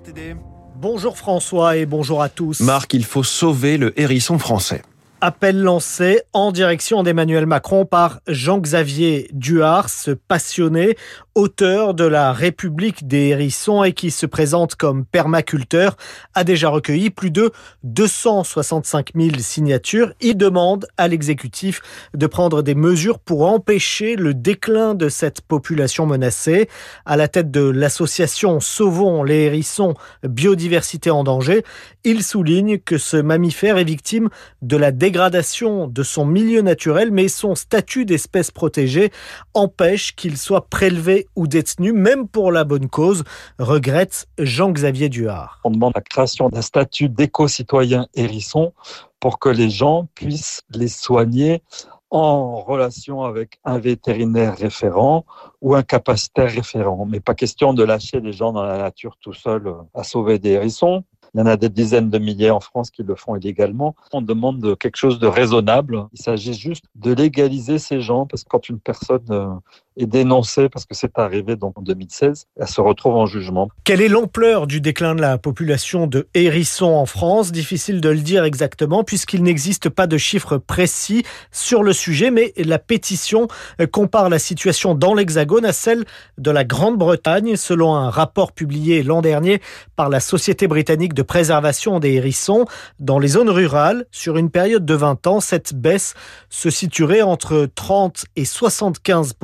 Marc Tédé. Bonjour François et bonjour à tous. Marc, il faut sauver le hérisson français. Appel lancé en direction d'Emmanuel Macron par Jean-Xavier Duard, ce passionné, auteur de la République des hérissons et qui se présente comme permaculteur, a déjà recueilli plus de 265 000 signatures. Il demande à l'exécutif de prendre des mesures pour empêcher le déclin de cette population menacée. À la tête de l'association Sauvons les hérissons, biodiversité en danger, il souligne que ce mammifère est victime de la dégradation de son milieu naturel, mais son statut d'espèce protégée empêche qu'il soit prélevé ou détenu, même pour la bonne cause, regrette Jean-Xavier Duard. On demande la création d'un statut d'éco-citoyen hérisson pour que les gens puissent les soigner en relation avec un vétérinaire référent ou un capacitaire référent. Mais pas question de lâcher les gens dans la nature tout seuls à sauver des hérissons. Il y en a des dizaines de milliers en France qui le font illégalement. On demande quelque chose de raisonnable. Il s'agit juste de légaliser ces gens parce que quand une personne euh, est dénoncée parce que c'est arrivé en 2016, elle se retrouve en jugement. Quelle est l'ampleur du déclin de la population de hérissons en France? Difficile de le dire exactement puisqu'il n'existe pas de chiffres précis sur le sujet, mais la pétition compare la situation dans l'Hexagone à celle de la Grande-Bretagne selon un rapport publié l'an dernier par la Société britannique de préservation des hérissons dans les zones rurales. Sur une période de 20 ans, cette baisse se situerait entre 30 et 75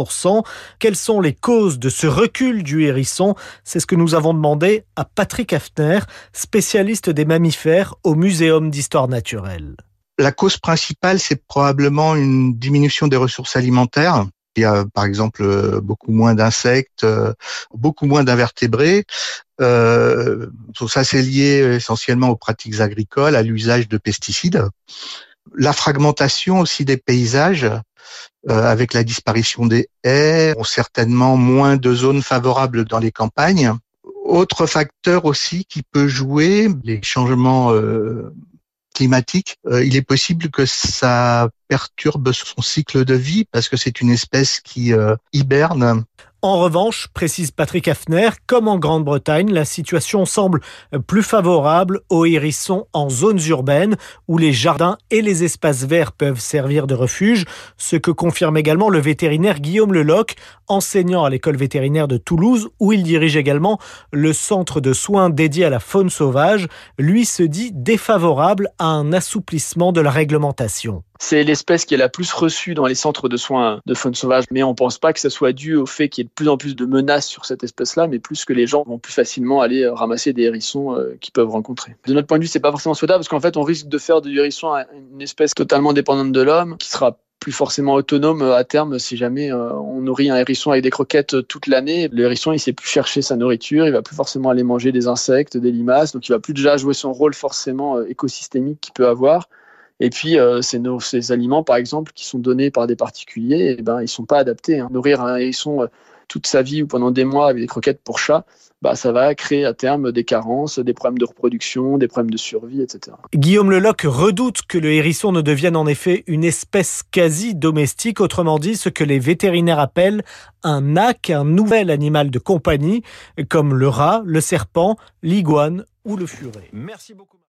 Quelles sont les causes de ce recul du hérisson? C'est ce que nous avons demandé à Patrick Hafner, spécialiste des mammifères au Muséum d'histoire naturelle. La cause principale, c'est probablement une diminution des ressources alimentaires il y a par exemple euh, beaucoup moins d'insectes, euh, beaucoup moins d'invertébrés. Euh, ça, c'est lié essentiellement aux pratiques agricoles, à l'usage de pesticides. La fragmentation aussi des paysages, avec la disparition des haies, ont certainement moins de zones favorables dans les campagnes. Autre facteur aussi qui peut jouer, les changements climatique, euh, il est possible que ça perturbe son cycle de vie parce que c'est une espèce qui euh, hiberne en revanche, précise Patrick Hafner, comme en Grande-Bretagne, la situation semble plus favorable aux hérissons en zones urbaines où les jardins et les espaces verts peuvent servir de refuge, ce que confirme également le vétérinaire Guillaume Leloc, enseignant à l'école vétérinaire de Toulouse où il dirige également le centre de soins dédié à la faune sauvage. Lui se dit défavorable à un assouplissement de la réglementation. C'est l'espèce qui est la plus reçue dans les centres de soins de faune sauvage, mais on ne pense pas que ce soit dû au fait qu'il y ait de plus en plus de menaces sur cette espèce-là, mais plus que les gens vont plus facilement aller euh, ramasser des hérissons euh, qu'ils peuvent rencontrer. De notre point de vue, c'est pas forcément souhaitable parce qu'en fait, on risque de faire du hérisson une espèce totalement dépendante de l'homme, qui sera plus forcément autonome euh, à terme si jamais on nourrit un hérisson avec des croquettes toute l'année. Le hérisson, il sait plus chercher sa nourriture, il va plus forcément aller manger des insectes, des limaces, donc il va plus déjà jouer son rôle forcément écosystémique qu'il peut avoir. Et puis, euh, ces, aliments, par exemple, qui sont donnés par des particuliers, eh ben, ils sont pas adaptés. Hein. Nourrir un hérisson euh, toute sa vie ou pendant des mois avec des croquettes pour chat, bah, ça va créer à terme des carences, des problèmes de reproduction, des problèmes de survie, etc. Guillaume Leloc redoute que le hérisson ne devienne en effet une espèce quasi domestique, autrement dit ce que les vétérinaires appellent un NAC, un nouvel animal de compagnie, comme le rat, le serpent, l'iguane ou le furet. Merci beaucoup.